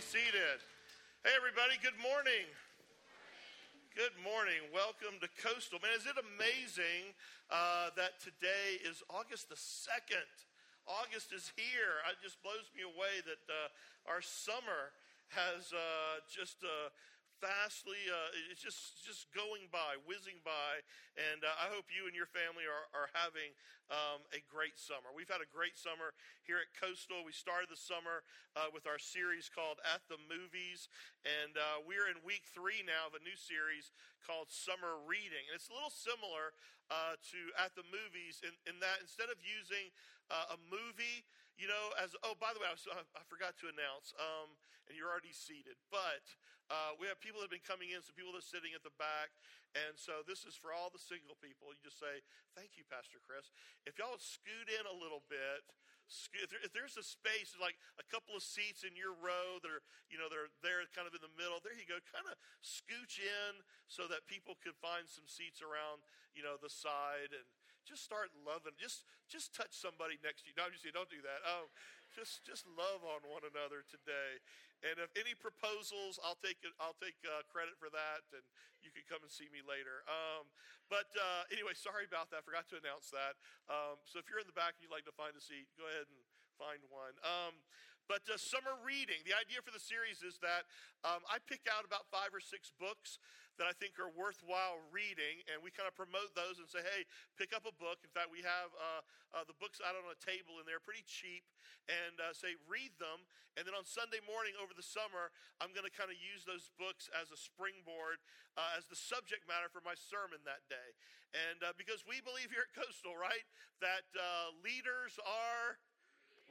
be seated. Hey, everybody, good morning. Good morning. Welcome to Coastal. Man, is it amazing uh, that today is August the 2nd? August is here. It just blows me away that uh, our summer has uh, just uh, fastly. Uh, it's just just going by, whizzing by, and uh, I hope you and your family are, are having um, a great summer. We've had a great summer here at Coastal. We started the summer uh, with our series called At the Movies, and uh, we're in week three now of a new series called Summer Reading, and it's a little similar uh, to At the Movies in, in that instead of using uh, a movie you know, as oh, by the way, I, was, I forgot to announce, um, and you're already seated, but uh, we have people that have been coming in, some people that are sitting at the back, and so this is for all the single people. You just say, "Thank you, Pastor Chris." If y'all would scoot in a little bit, if, there, if there's a space, like a couple of seats in your row that are, you know, they're there, kind of in the middle. There you go. Kind of scooch in so that people could find some seats around, you know, the side and just start loving. Just just touch somebody next to you. No, I'm just saying, don't do that. Oh, just just love on one another today. And if any proposals, I'll take it. I'll take uh, credit for that, and you can come and see me later. Um, but uh, anyway, sorry about that. Forgot to announce that. Um, so if you're in the back and you'd like to find a seat, go ahead and find one. Um, but uh, summer reading, the idea for the series is that um, I pick out about five or six books that I think are worthwhile reading, and we kind of promote those and say, hey, pick up a book. In fact, we have uh, uh, the books out on a table, and they're pretty cheap, and uh, say, read them. And then on Sunday morning over the summer, I'm going to kind of use those books as a springboard, uh, as the subject matter for my sermon that day. And uh, because we believe here at Coastal, right, that leaders are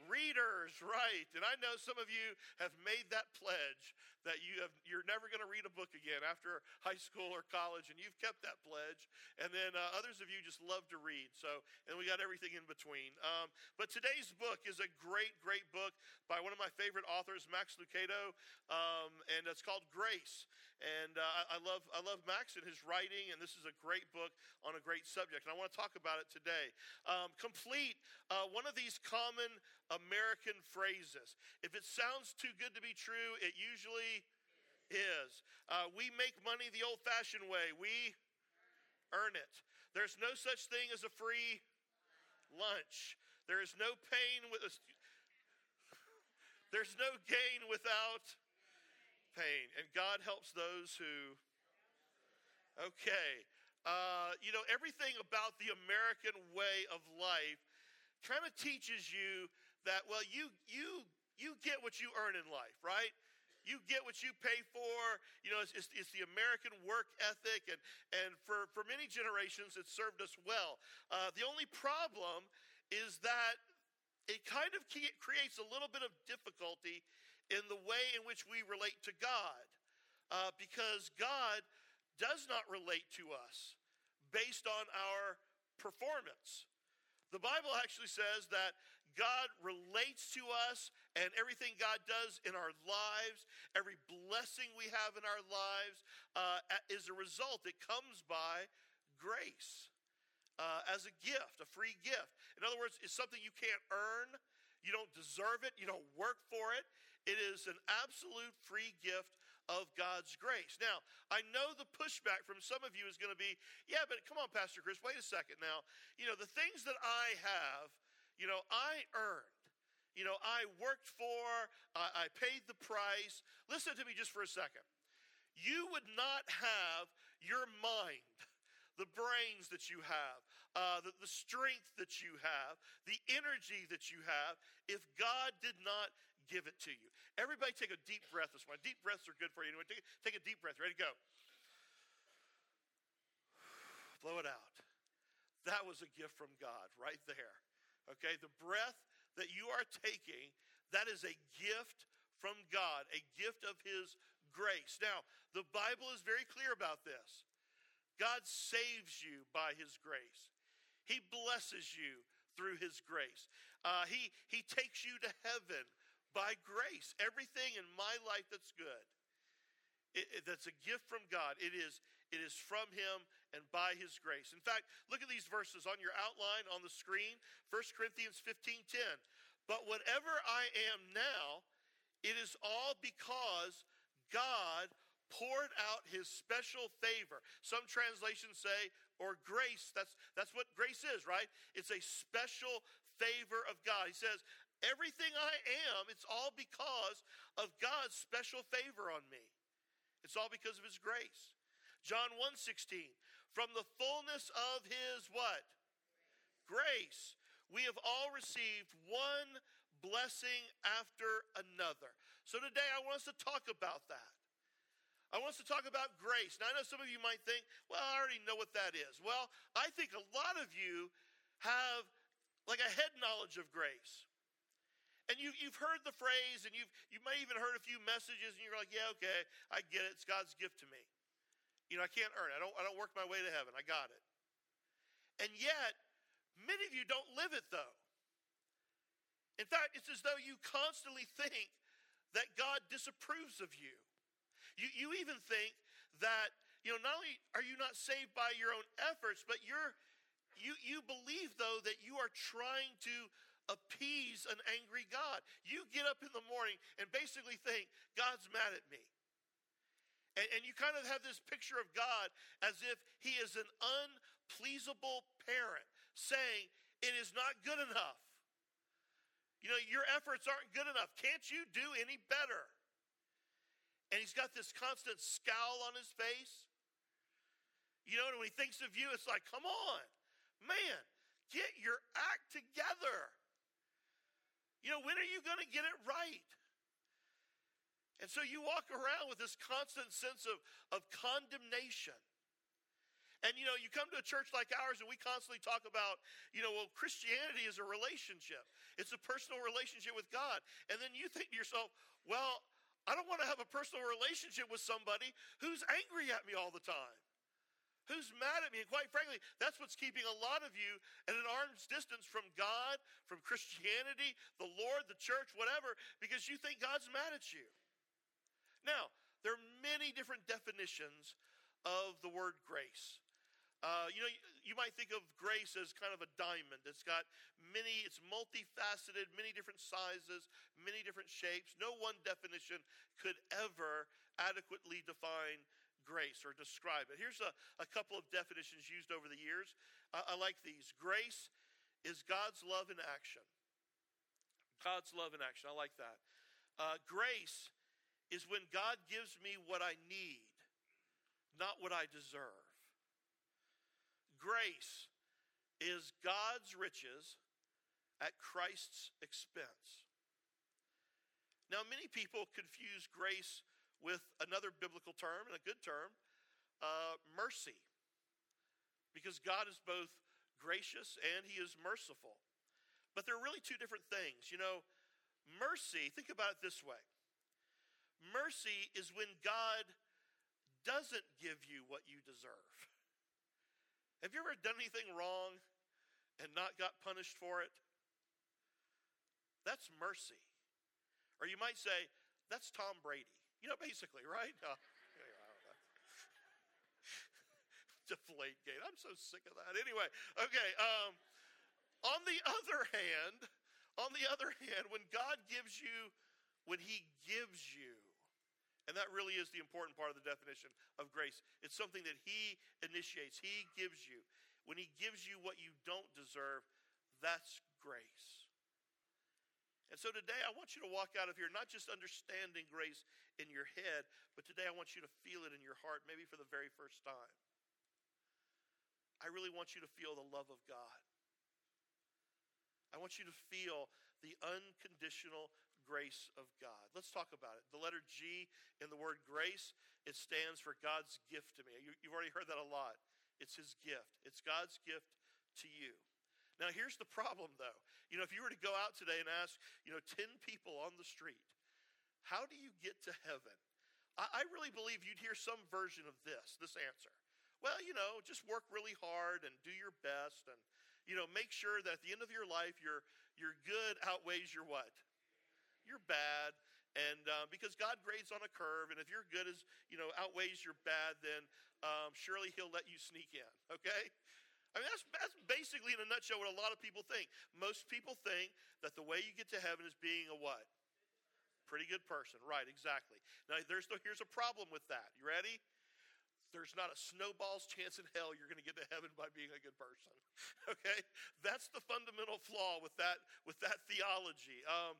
Readers, right. And I know some of you have made that pledge that you have, you're never going to read a book again after high school or college, and you've kept that pledge. And then uh, others of you just love to read. So, and we got everything in between. Um, but today's book is a great, great book by one of my favorite authors, Max Lucado, um, and it's called Grace. And uh, I, love, I love Max and his writing, and this is a great book on a great subject. And I want to talk about it today. Um, complete uh, one of these common American phrases. If it sounds too good to be true, it usually is. Uh, we make money the old fashioned way, we earn it. There's no such thing as a free lunch. There is no pain with a, there's no gain without pain. And God helps those who, okay. Uh, you know, everything about the American way of life kind of teaches you that, well, you, you, you get what you earn in life, right? You get what you pay for. You know, it's, it's, it's, the American work ethic, and, and for, for many generations, it's served us well. Uh, the only problem is that it kind of creates a little bit of difficulty in the way in which we relate to God, uh, because God does not relate to us based on our performance. The Bible actually says that God relates to us and everything God does in our lives, every blessing we have in our lives, uh, is a result. It comes by grace uh, as a gift, a free gift. In other words, it's something you can't earn. You don't deserve it. You don't work for it. It is an absolute free gift of God's grace. Now, I know the pushback from some of you is going to be, yeah, but come on, Pastor Chris, wait a second now. You know, the things that I have, you know, I earned. You know, I worked for, I, I paid the price. Listen to me just for a second. You would not have your mind the brains that you have, uh, the, the strength that you have, the energy that you have, if God did not give it to you. Everybody take a deep breath this morning. Deep breaths are good for you anyway. Take, take a deep breath. Ready to go. Blow it out. That was a gift from God right there. Okay, the breath that you are taking, that is a gift from God, a gift of His grace. Now, the Bible is very clear about this. God saves you by His grace, He blesses you through His grace. Uh, he, he takes you to heaven by grace. Everything in my life that's good, it, it, that's a gift from God. It is, it is from Him and by His grace. In fact, look at these verses on your outline on the screen 1 Corinthians 15 10. But whatever I am now, It is all because God poured out his special favor. Some translations say, or grace. That's, that's what grace is, right? It's a special favor of God. He says, everything I am, it's all because of God's special favor on me. It's all because of his grace. John 1:16, from the fullness of his what? Grace. We have all received one blessing after another. So today I want us to talk about that. I want us to talk about grace. Now, I know some of you might think, well, I already know what that is. Well, I think a lot of you have like a head knowledge of grace. And you, you've heard the phrase, and you've, you may even heard a few messages, and you're like, yeah, okay, I get it. It's God's gift to me. You know, I can't earn it. I don't, I don't work my way to heaven. I got it. And yet, many of you don't live it, though. In fact, it's as though you constantly think that God disapproves of you. You, you even think that, you know, not only are you not saved by your own efforts, but you're, you, you believe, though, that you are trying to appease an angry God. You get up in the morning and basically think, God's mad at me. And, and, you kind of have this picture of God as if he is an unpleasable parent saying, It is not good enough. You know, your efforts aren't good enough. Can't you do any better? And he's got this constant scowl on his face. You know, when he thinks of you, it's like, come on, man, get your act together. You know, when are you going to get it right? And so you walk around with this constant sense of, of condemnation. And you know, you come to a church like ours and we constantly talk about, you know, well, Christianity is a relationship. It's a personal relationship with God. And then you think to yourself, well, I don't want to have a personal relationship with somebody who's angry at me all the time. Who's mad at me? And quite frankly, that's what's keeping a lot of you at an arm's distance from God, from Christianity, the Lord, the church, whatever, because you think God's mad at you. Now, there are many different definitions of the word grace. Uh, you know, you, you, might think of grace as kind of a diamond. It's got many, it's multifaceted, many different sizes, many different shapes. No one definition could ever adequately define grace or describe it. Here's a, a couple of definitions used over the years. Uh, I like these. Grace is God's love in action. God's love in action. I like that. Uh, grace is when God gives me what I need, not what I deserve. Grace is God's riches at Christ's expense. Now, many people confuse grace with another biblical term and a good term, uh, mercy, because God is both gracious and He is merciful. But they're really two different things. You know, mercy, think about it this way mercy is when God doesn't give you what you deserve. Have you ever done anything wrong and not got punished for it? That's mercy. Or you might say, that's Tom Brady. You know, basically, right? Uh, Deflate gate. I'm so sick of that. Anyway, okay. Um, on the other hand, on the other hand, when God gives you, when He gives you, and that really is the important part of the definition of grace. It's something that He initiates, He gives you. When He gives you what you don't deserve, that's grace. And so today I want you to walk out of here not just understanding grace in your head, but today I want you to feel it in your heart, maybe for the very first time. I really want you to feel the love of God. I want you to feel the unconditional grace of God. Let's talk about it. The letter G in the word grace, it stands for God's gift to me. You, have already heard that a lot. It's his gift, it's God's gift to you. Now, here's the problem, though. You know, if you were to go out today and ask, you know, 10 people on the street, how do you get to heaven? I, I really believe you'd hear some version of this, this answer. Well, you know, just work really hard and do your best and, you know, make sure that at the end of your life, your, your good outweighs your what? Your bad. And uh, because God grades on a curve, and if your good is, you know, outweighs your bad, then um, surely He'll let you sneak in, okay? I mean, that's, that's basically in a nutshell what a lot of people think. Most people think that the way you get to heaven is being a what? pretty good person. Right, exactly. Now, there's no, here's a problem with that. You ready? There's not a snowball's chance in hell you're going to get to heaven by being a good person. okay? That's the fundamental flaw with that, with that theology. Um,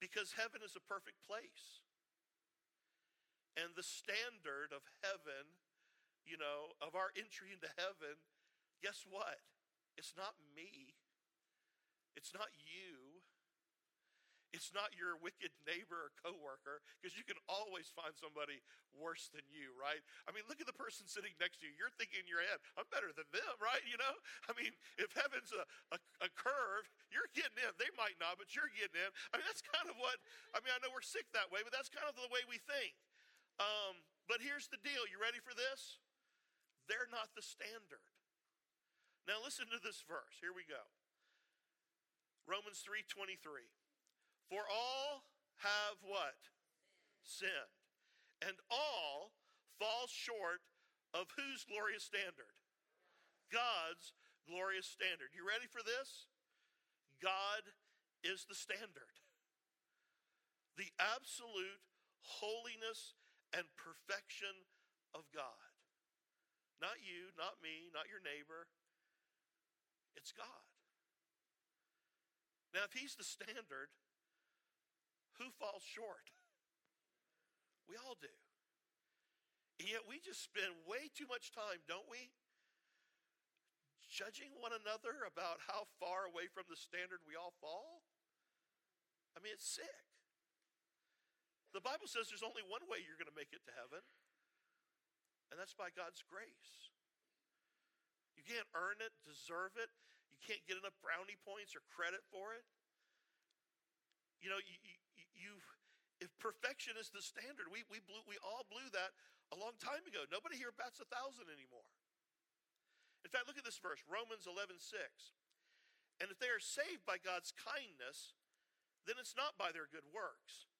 because heaven is a perfect place. And the standard of heaven, you know, of our entry into heaven, guess what? It's not me. It's not you. It's not your wicked neighbor or coworker, because you can always find somebody worse than you, right? I mean, look at the person sitting next to you. You're thinking in your head, I'm better than them, right? You know? I mean, if heaven's a, a, a curve, you're getting in. They might not, but you're getting in. I mean, that's kind of what, I mean, I know we're sick that way, but that's kind of the way we think. Um, but here's the deal. You ready for this? They're not the standard. Now listen to this verse. Here we go. Romans 3:23. For all have what? Sinned. And all fall short of whose glorious standard? God's glorious standard. You ready for this? God is the standard. The absolute holiness and perfection of God. Not you, not me, not your neighbor. It's God. Now, if He's the standard, who falls short? We all do. And yet we just spend way too much time, don't we? Judging one another about how far away from the standard we all fall? I mean, it's sick. The Bible says there's only one way you're going to make it to heaven, and that's by God's grace. You can't earn it, deserve it. You can't get enough brownie points or credit for it. You know, you, you if perfection is the standard, we, we, blew, we all blew that a long time ago. Nobody here bats a thousand anymore. In fact, look at this verse, Romans 11, 6. And if they are saved by God's kindness, then it's not by their good works.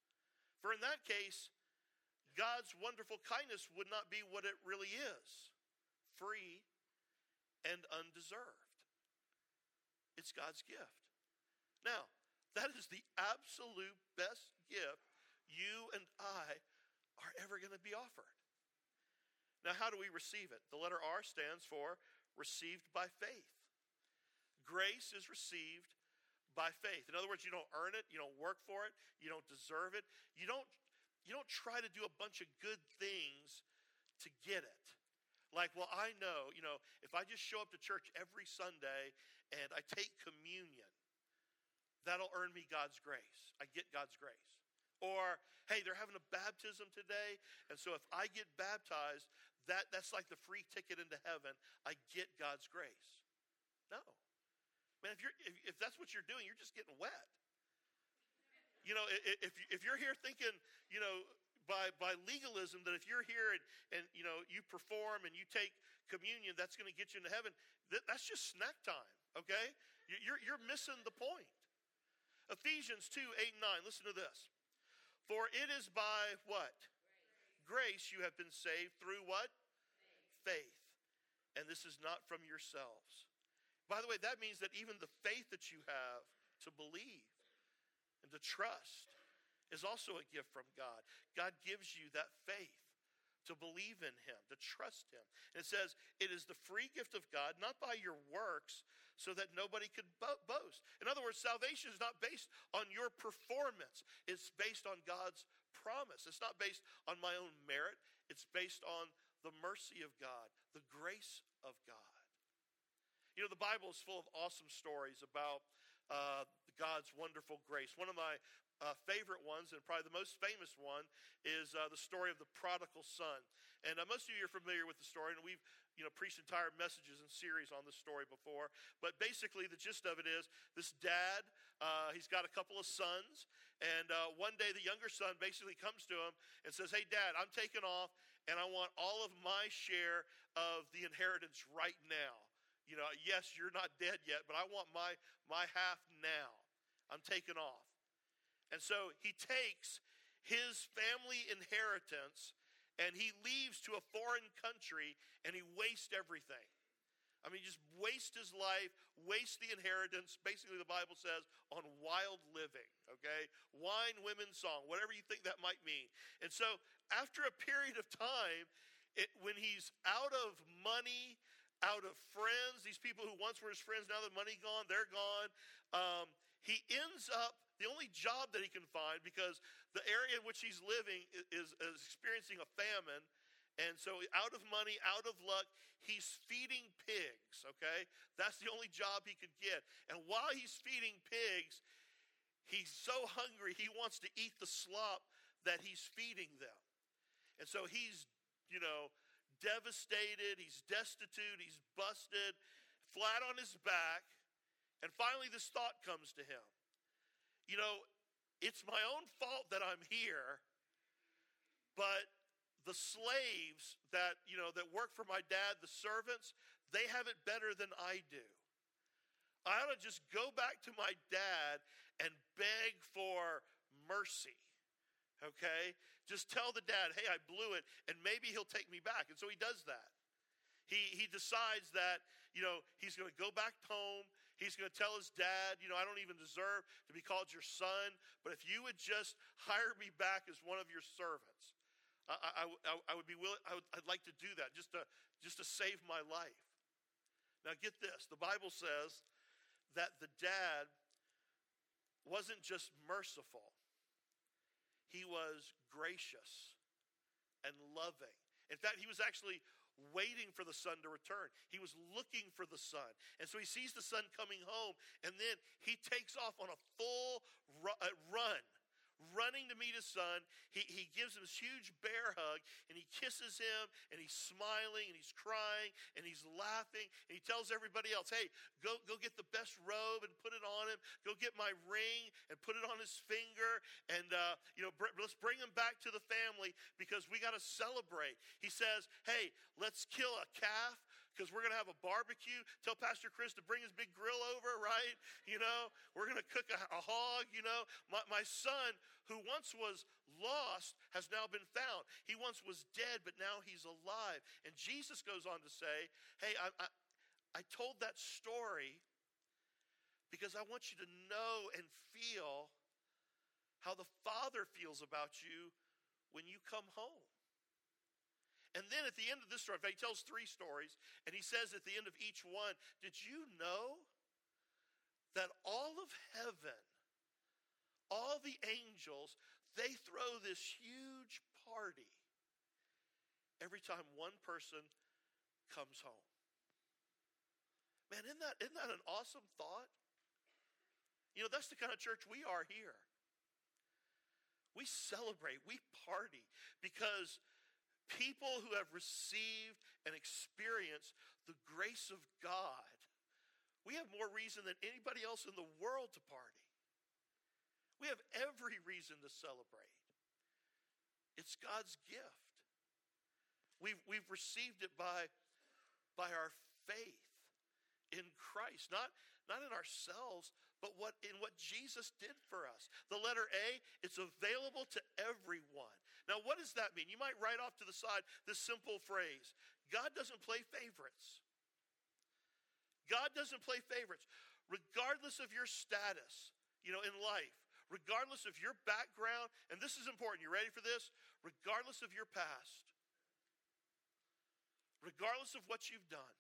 For in that case, God's wonderful kindness would not be what it really is free and undeserved. It's God's gift. Now, that is the absolute best gift you and I are ever going to be offered. Now, how do we receive it? The letter R stands for received by faith. Grace is received by faith. In other words, you don't earn it, you don't work for it, you don't deserve it. You don't you don't try to do a bunch of good things to get it. Like, well, I know, you know, if I just show up to church every Sunday and I take communion, that'll earn me God's grace. I get God's grace. Or, hey, they're having a baptism today, and so if I get baptized, that, that's like the free ticket into heaven. I get God's grace. No. Man, if, you're, if, if that's what you're doing, you're just getting wet. You know, if, if you're here thinking, you know, by, by legalism that if you're here and, and you know you perform and you take communion, that's going to get you into heaven. That, that's just snack time, okay? You're, you're missing the point. Ephesians 2 8 and 9. Listen to this. For it is by what? Grace, Grace you have been saved through what? Faith. faith. And this is not from yourselves. By the way, that means that even the faith that you have to believe and to trust is also a gift from God. God gives you that faith to believe in him, to trust him. And it says, it is the free gift of God, not by your works, so that nobody could bo- boast. In other words, salvation is not based on your performance, it's based on God's promise. It's not based on my own merit, it's based on the mercy of God, the grace of God. You know, the Bible is full of awesome stories about uh, God's wonderful grace. One of my uh, favorite ones, and probably the most famous one, is uh, the story of the prodigal son. And uh, most of you are familiar with the story, and we've you know preached entire messages and series on this story before. But basically, the gist of it is this dad, uh, he's got a couple of sons, and uh, one day the younger son basically comes to him and says, "Hey, Dad, I'm taking off, and I want all of my share of the inheritance right now." You know, yes, you're not dead yet, but I want my my half now. I'm taking off. And so he takes his family inheritance and he leaves to a foreign country and he wastes everything. I mean, just waste his life, waste the inheritance, basically, the Bible says, on wild living, okay? Wine, women, song, whatever you think that might mean. And so, after a period of time, it, when he's out of money, out of friends, these people who once were his friends, now the money gone, they're gone. Um, he ends up the only job that he can find because the area in which he's living is, is experiencing a famine. And so, out of money, out of luck, he's feeding pigs, okay? That's the only job he could get. And while he's feeding pigs, he's so hungry, he wants to eat the slop that he's feeding them. And so, he's, you know, devastated, he's destitute, he's busted, flat on his back. And finally, this thought comes to him you know, it's my own fault that I'm here, but the slaves that, you know, that work for my dad, the servants, they have it better than I do. I ought to just go back to my dad and beg for mercy. Okay? Just tell the dad, hey, I blew it, and maybe he'll take me back. And so he does that. He, he decides that, you know, he's going to go back home. He's going to tell his dad, you know, I don't even deserve to be called your son, but if you would just hire me back as one of your servants, I, I, I would be willing, I would, I'd like to do that just to, just to save my life. Now, get this the Bible says that the dad wasn't just merciful, he was gracious and loving. In fact, he was actually waiting for the son to return. He was looking for the son. And so he sees the son coming home, and then he takes off on a full uh, run running to meet his son. He, he gives him this huge bear hug and he kisses him and he's smiling and he's crying and he's laughing and he tells everybody else, hey, go, go get the best robe and put it on him. Go get my ring and put it on his finger. And, uh, you know, br- let's bring him back to the family because we got to celebrate. He says, hey, let's kill a calf because we're going to have a barbecue. Tell Pastor Chris to bring his big grill over, right? You know, we're going to cook a, a, hog, you know. My, my son, who once was lost, has now been found. He once was dead, but now he's alive. And Jesus goes on to say, hey, I, I, I told that story because I want you to know and feel how the Father feels about you when you come home. And then at the end of this story, he tells three stories, and he says at the end of each one, Did you know that all of heaven, all the angels, they throw this huge party every time one person comes home? Man, isn't that, isn't that an awesome thought? You know, that's the kind of church we are here. We celebrate, we party because people who have received and experienced the grace of God, we have more reason than anybody else in the world to party. We have every reason to celebrate. It's God's gift. We've, we've received it by, by our faith in Christ, not, not in ourselves, but what in what Jesus did for us. The letter A, it's available to everyone. Now, what does that mean? You might write off to the side this simple phrase God doesn't play favorites. God doesn't play favorites. Regardless of your status, you know, in life, regardless of your background, and this is important, you ready for this? Regardless of your past, regardless of what you've done,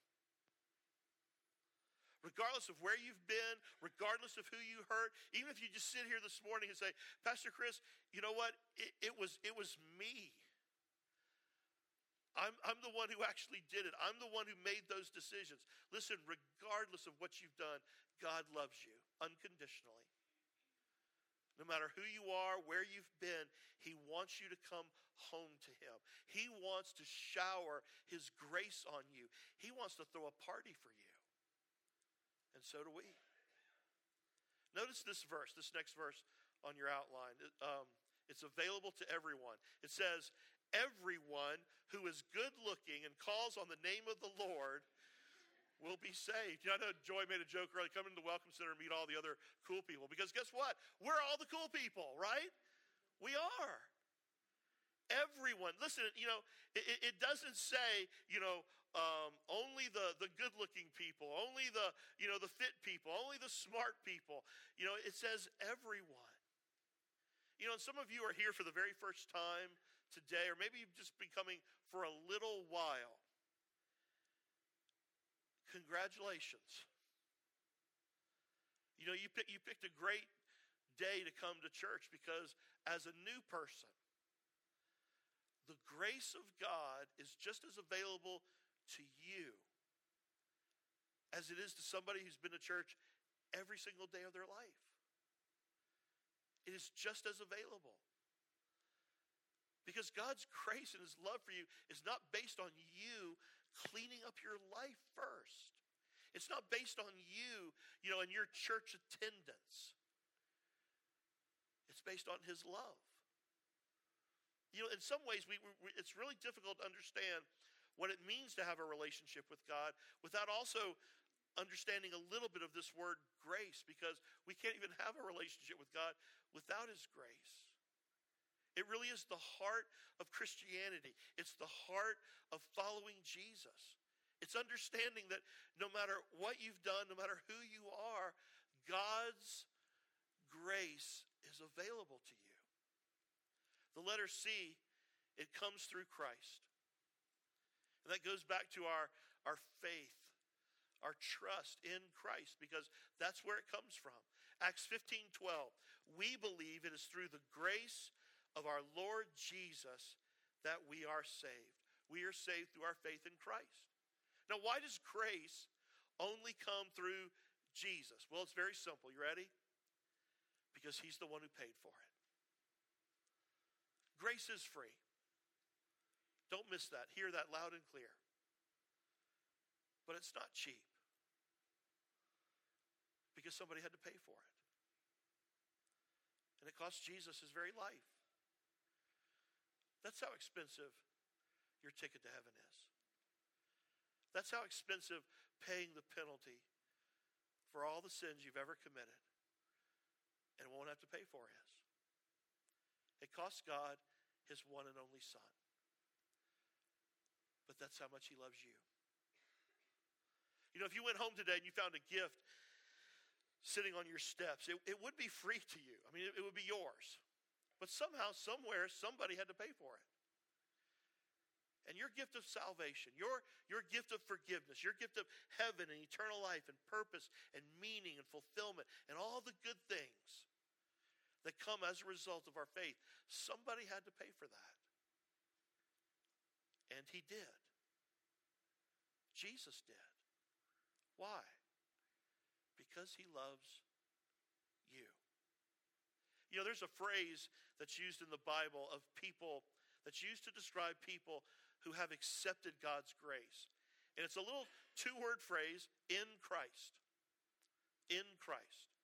regardless of where you've been, regardless of who you hurt, even if you just sit here this morning and say, Pastor Chris, you know what? It, it was, it was me. I'm, I'm the one who actually did it. I'm the one who made those decisions. Listen, regardless of what you've done, God loves you unconditionally. No matter who you are, where you've been, He wants you to come home to Him. He wants to shower His grace on you. He wants to throw a party for you. And so do we. Notice this verse, this next verse on your outline. Um, it's available to everyone. It says, Everyone who is good looking and calls on the name of the Lord will be saved. You know, I know Joy made a joke earlier come into the Welcome Center and meet all the other cool people. Because guess what? We're all the cool people, right? We are. Everyone. Listen, you know, it, it doesn't say, you know, um, only the, the good looking people, only the, you know, the fit people, only the smart people. You know, it says everyone. You know, and some of you are here for the very first time today, or maybe you've just been coming for a little while. Congratulations. You know, you, pick, you picked a great day to come to church because as a new person, the grace of God is just as available to you as it is to somebody who's been to church every single day of their life. It is just as available. Because God's grace and His love for you is not based on you cleaning up your life first. It's not based on you, you know, and your church attendance. It's based on His love. You know, in some ways, we, we, it's really difficult to understand what it means to have a relationship with God without also understanding a little bit of this word grace because we can't even have a relationship with God without His grace. It really is the heart of Christianity. It's the heart of following Jesus. It's understanding that no matter what you've done, no matter who you are, God's grace is available to you. The letter C, it comes through Christ. And that goes back to our, our faith, our trust in Christ, because that's where it comes from. Acts 15 12. We believe it is through the grace of our Lord Jesus that we are saved. We are saved through our faith in Christ. Now, why does grace only come through Jesus? Well, it's very simple. You ready? Because he's the one who paid for it. Grace is free. Don't miss that. Hear that loud and clear. But it's not cheap because somebody had to pay for it. And it cost Jesus his very life. That's how expensive your ticket to heaven is. That's how expensive paying the penalty for all the sins you've ever committed and won't have to pay for is. It costs God his one and only Son. But that's how much he loves you. You know, if you went home today and you found a gift sitting on your steps, it, it would be free to you. I mean, it, it would be yours. But somehow, somewhere, somebody had to pay for it. And your gift of salvation, your, your gift of forgiveness, your gift of heaven and eternal life and purpose and meaning and fulfillment and all the good things that come as a result of our faith, somebody had to pay for that. And he did. Jesus did. Why? Because he loves you. You know, there's a phrase that's used in the Bible of people that's used to describe people who have accepted God's grace. And it's a little two word phrase in Christ. In Christ.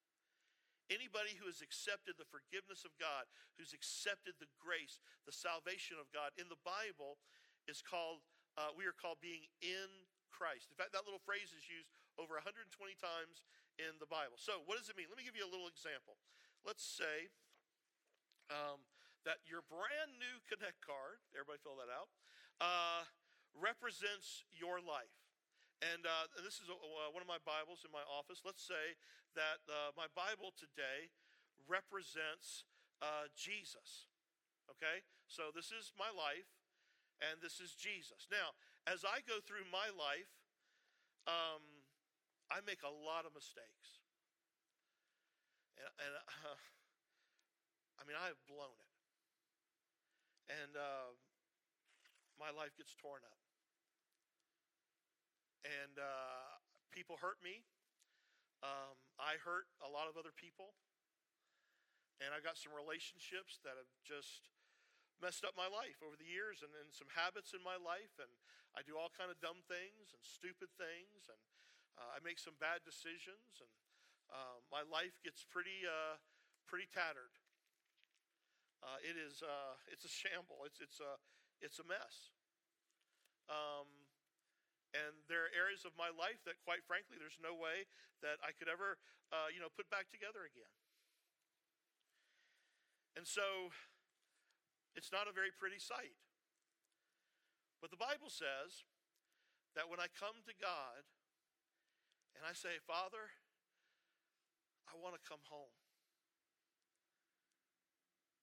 Anybody who has accepted the forgiveness of God, who's accepted the grace, the salvation of God in the Bible is called, uh, we are called being in Christ. In fact, that little phrase is used over 120 times in the Bible. So, what does it mean? Let me give you a little example. Let's say um, that your brand new Connect card, everybody fill that out, uh, represents your life. And, uh, and this is a, uh, one of my Bibles in my office. Let's say that uh, my Bible today represents uh, Jesus. Okay? So this is my life, and this is Jesus. Now, as I go through my life, um, I make a lot of mistakes. And, and uh, I mean, I have blown it. And uh, my life gets torn up. And uh, people hurt me. Um, I hurt a lot of other people. And I've got some relationships that have just messed up my life over the years and, and some habits in my life. And I do all kind of dumb things and stupid things. And uh, I make some bad decisions. And uh, my life gets pretty, uh, pretty tattered. Uh, it is, uh, it's a shamble. It's, it's, a, it's a mess. Um, and there are areas of my life that, quite frankly, there's no way that I could ever, uh, you know, put back together again. And so, it's not a very pretty sight. But the Bible says that when I come to God and I say, Father, I want to come home.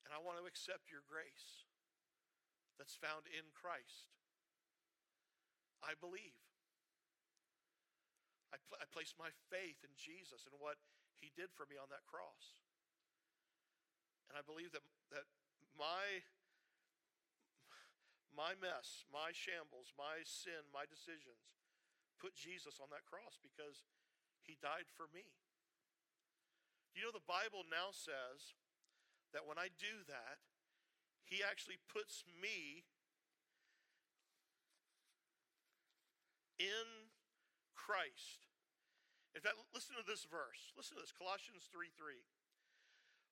And I want to accept your grace that's found in Christ. I believe. I, pl- I place my faith in Jesus and what he did for me on that cross. And I believe that, that my, my mess, my shambles, my sin, my decisions put Jesus on that cross because he died for me. You know, the Bible now says that when I do that, he actually puts me in Christ. In fact, listen to this verse. Listen to this Colossians 3 3.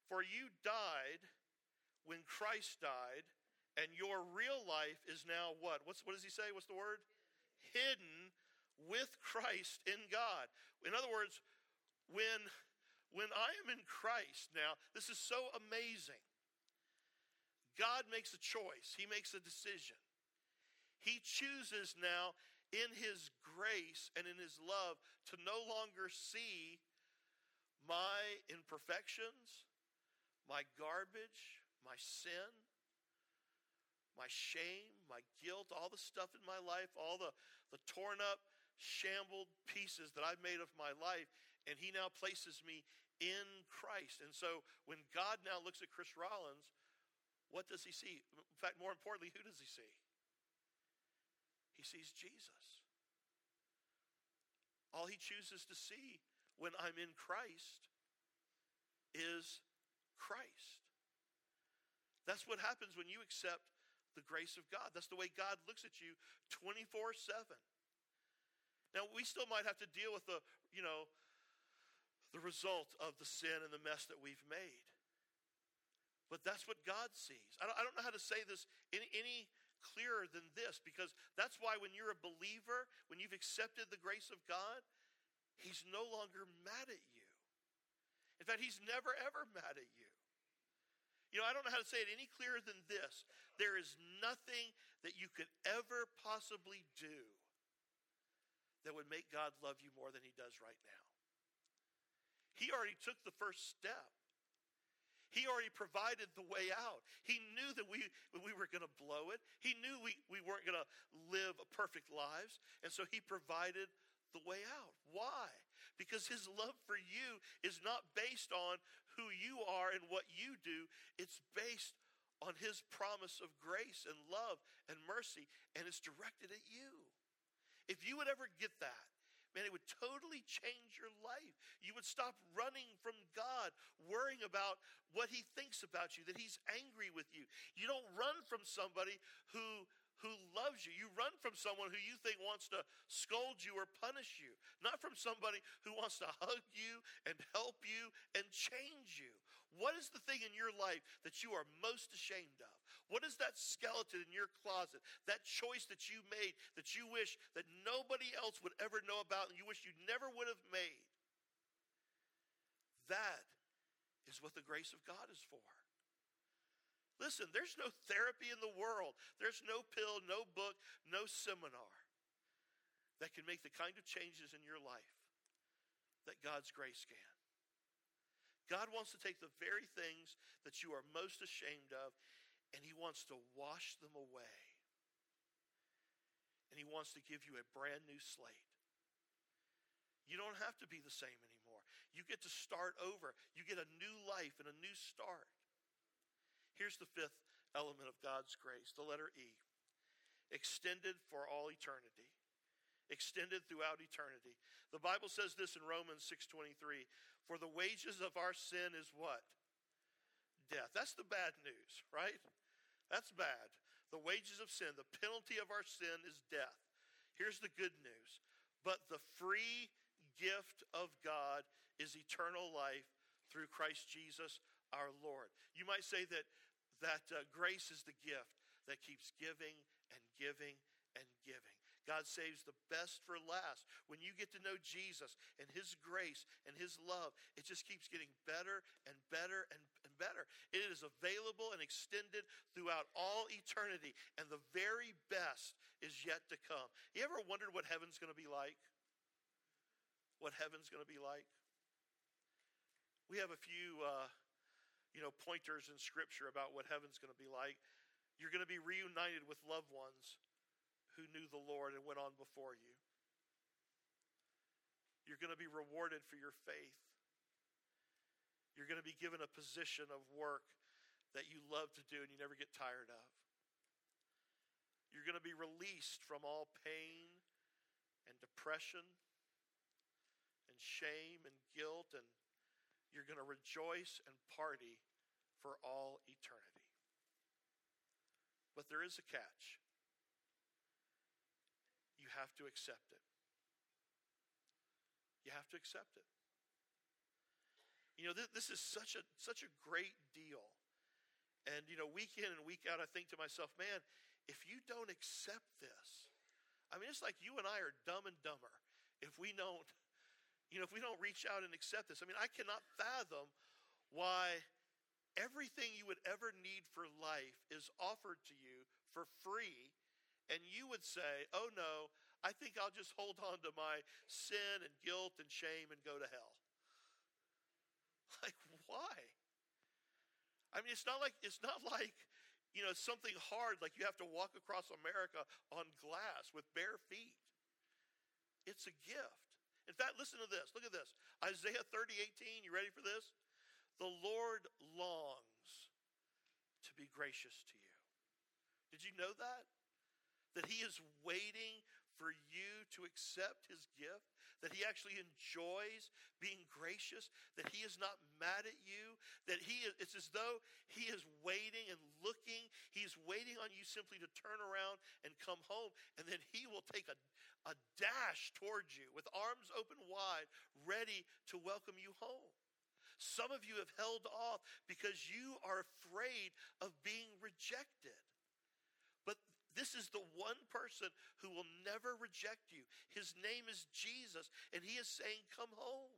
For you died when Christ died, and your real life is now what? What's, what does he say? What's the word? Hidden with Christ in God. In other words, when, when I am in Christ now, this is so amazing. God makes a choice, He makes a decision. He chooses now in His grace and in His love to no longer see my imperfections, my garbage, my sin, my shame, my guilt, all the stuff in my life, all the, the torn up, shambled pieces that I've made of my life, and He now places me in Christ. And so when God now looks at Chris Rollins, what does He see? In fact, more importantly, who does He see? He sees Jesus. All He chooses to see when I'm in Christ is Christ. That's what happens when you accept the grace of God. That's the way God looks at you 24 7. Now, we still might have to deal with the, you know, the result of the sin and the mess that we've made. But that's what God sees. I don't, I don't know how to say this any, any clearer than this because that's why when you're a believer, when you've accepted the grace of God, He's no longer mad at you. In fact, He's never, ever mad at you. You know, I don't know how to say it any clearer than this. There is nothing that you could ever possibly do that would make God love you more than He does right now. He already took the first step. He already provided the way out. He knew that we, we were going to blow it. He knew we, we weren't going to live perfect lives. And so He provided the way out. Why? Because His love for you is not based on who you are and what you do, it's based on His promise of grace and love and mercy, and it's directed at you. If you would ever get that, man, it would totally change your life. You would stop running from God, worrying about what He thinks about you, that He's angry with you. You don't run from somebody who who loves you. You run from someone who you think wants to scold you or punish you, not from somebody who wants to hug you and help you and change you. What is the thing in your life that you are most ashamed of? What is that skeleton in your closet, that choice that you made that you wish that nobody else would ever know about and you wish you never would have made? That is what the grace of God is for. Listen, there's no therapy in the world. There's no pill, no book, no seminar that can make the kind of changes in your life that God's grace can. God wants to take the very things that you are most ashamed of and He wants to wash them away. And He wants to give you a brand new slate. You don't have to be the same anymore. You get to start over. You get a new life and a new start. Here's the fifth element of God's grace, the letter E. Extended for all eternity. Extended throughout eternity. The Bible says this in Romans 6:23, for the wages of our sin is what? Death. That's the bad news, right? That's bad. The wages of sin, the penalty of our sin is death. Here's the good news. But the free gift of God is eternal life through Christ Jesus our Lord. You might say that, that uh, grace is the gift that keeps giving and giving and giving. God saves the best for last. When you get to know Jesus and His grace and His love, it just keeps getting better and better and, and better. It is available and extended throughout all eternity, and the very best is yet to come. You ever wondered what heaven's going to be like? What heaven's going to be like? We have a few, uh, you know, pointers in Scripture about what heaven's going to be like. You're going to be reunited with loved ones who knew the Lord and went on before you. You're going to be rewarded for your faith. You're going to be given a position of work that you love to do and you never get tired of. You're going to be released from all pain and depression and shame and guilt, and you're going to rejoice and party for all eternity. But there is a catch. You have to accept it. You have to accept it. You know, this, is such a such a great deal. And you know, week in and week out, I think to myself, man, if you don't accept this, I mean, it's like you and I are dumb and dumber if we don't, you know, if we don't reach out and accept this. I mean, I cannot fathom why everything you would ever need for life is offered to you for free, and you would say, oh no, I think I'll just hold on to my sin and guilt and shame and go to hell. Like, why? I mean, it's not like it's not like you know something hard like you have to walk across America on glass with bare feet. It's a gift. In fact, listen to this. Look at this. Isaiah 30, 18. You ready for this? The Lord longs to be gracious to you. Did you know that? That He is waiting for you to accept his gift, that he actually enjoys being gracious, that he is not mad at you, that he is, it's as though he is waiting and looking. He's waiting on you simply to turn around and come home, and then he will take a, a dash towards you with arms open wide, ready to welcome you home. Some of you have held off because you are afraid of being rejected. This is the one person who will never reject you. His name is Jesus, and he is saying, Come home.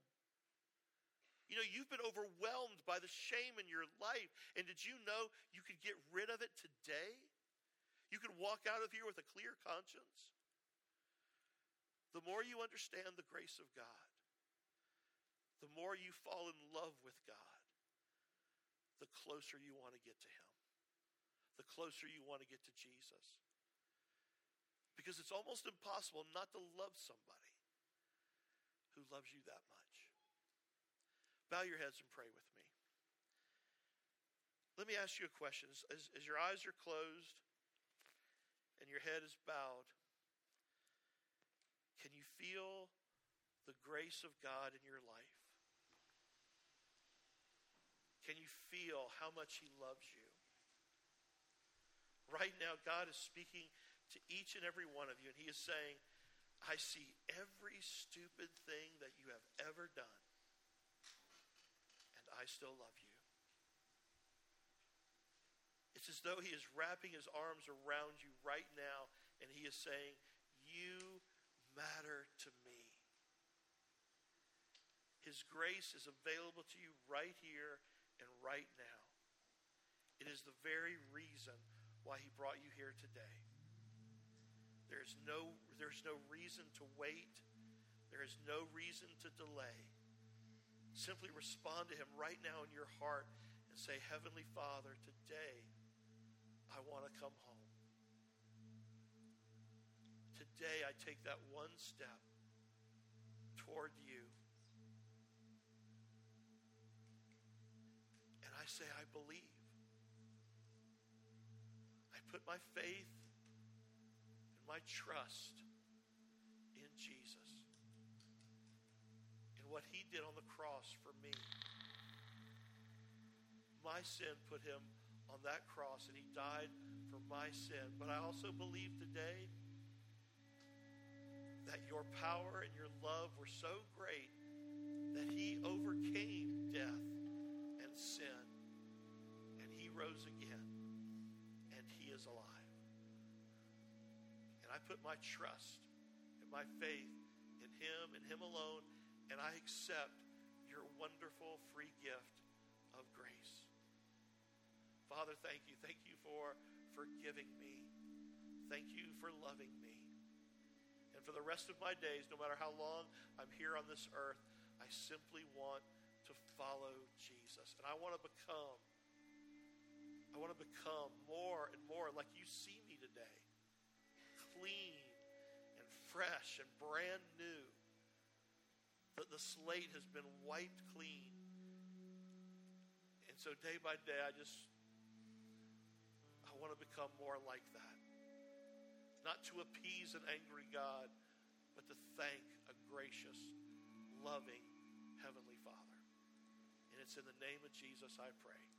You know, you've been overwhelmed by the shame in your life, and did you know you could get rid of it today? You could walk out of here with a clear conscience. The more you understand the grace of God, the more you fall in love with God, the closer you want to get to Him, the closer you want to get to Jesus. Because it's almost impossible not to love somebody who loves you that much. Bow your heads and pray with me. Let me ask you a question. As, as your eyes are closed and your head is bowed, can you feel the grace of God in your life? Can you feel how much He loves you? Right now, God is speaking to each and every one of you, and He is saying, I see every stupid thing that you have ever done, and I still love you. It's as though He is wrapping His arms around you right now, and He is saying, You matter to me. His grace is available to you right here and right now. It is the very reason why He brought you here today. There's no, there's no reason to wait. There is no reason to delay. Simply respond to Him right now in your heart and say, Heavenly Father, today I want to come home. Today I take that one step toward you. And I say, I believe. I put my faith my trust in Jesus, in what he did on the cross for me. My sin put him on that cross, and he died for my sin. But I also believe today that your power and your love were so great I put my trust and my faith in Him and Him alone, and I accept your wonderful free gift of grace. Father, thank you. Thank you for forgiving me. Thank you for loving me. And for the rest of my days, no matter how long I'm here on this earth, I simply want to follow Jesus. And I want to become, I want to become more and more like you see clean and fresh and brand new. That the slate has been wiped clean. And so day by day, I just, I want to become more like that. Not to appease an angry God, but to thank a gracious, loving Heavenly Father. And it's in the name of Jesus I pray.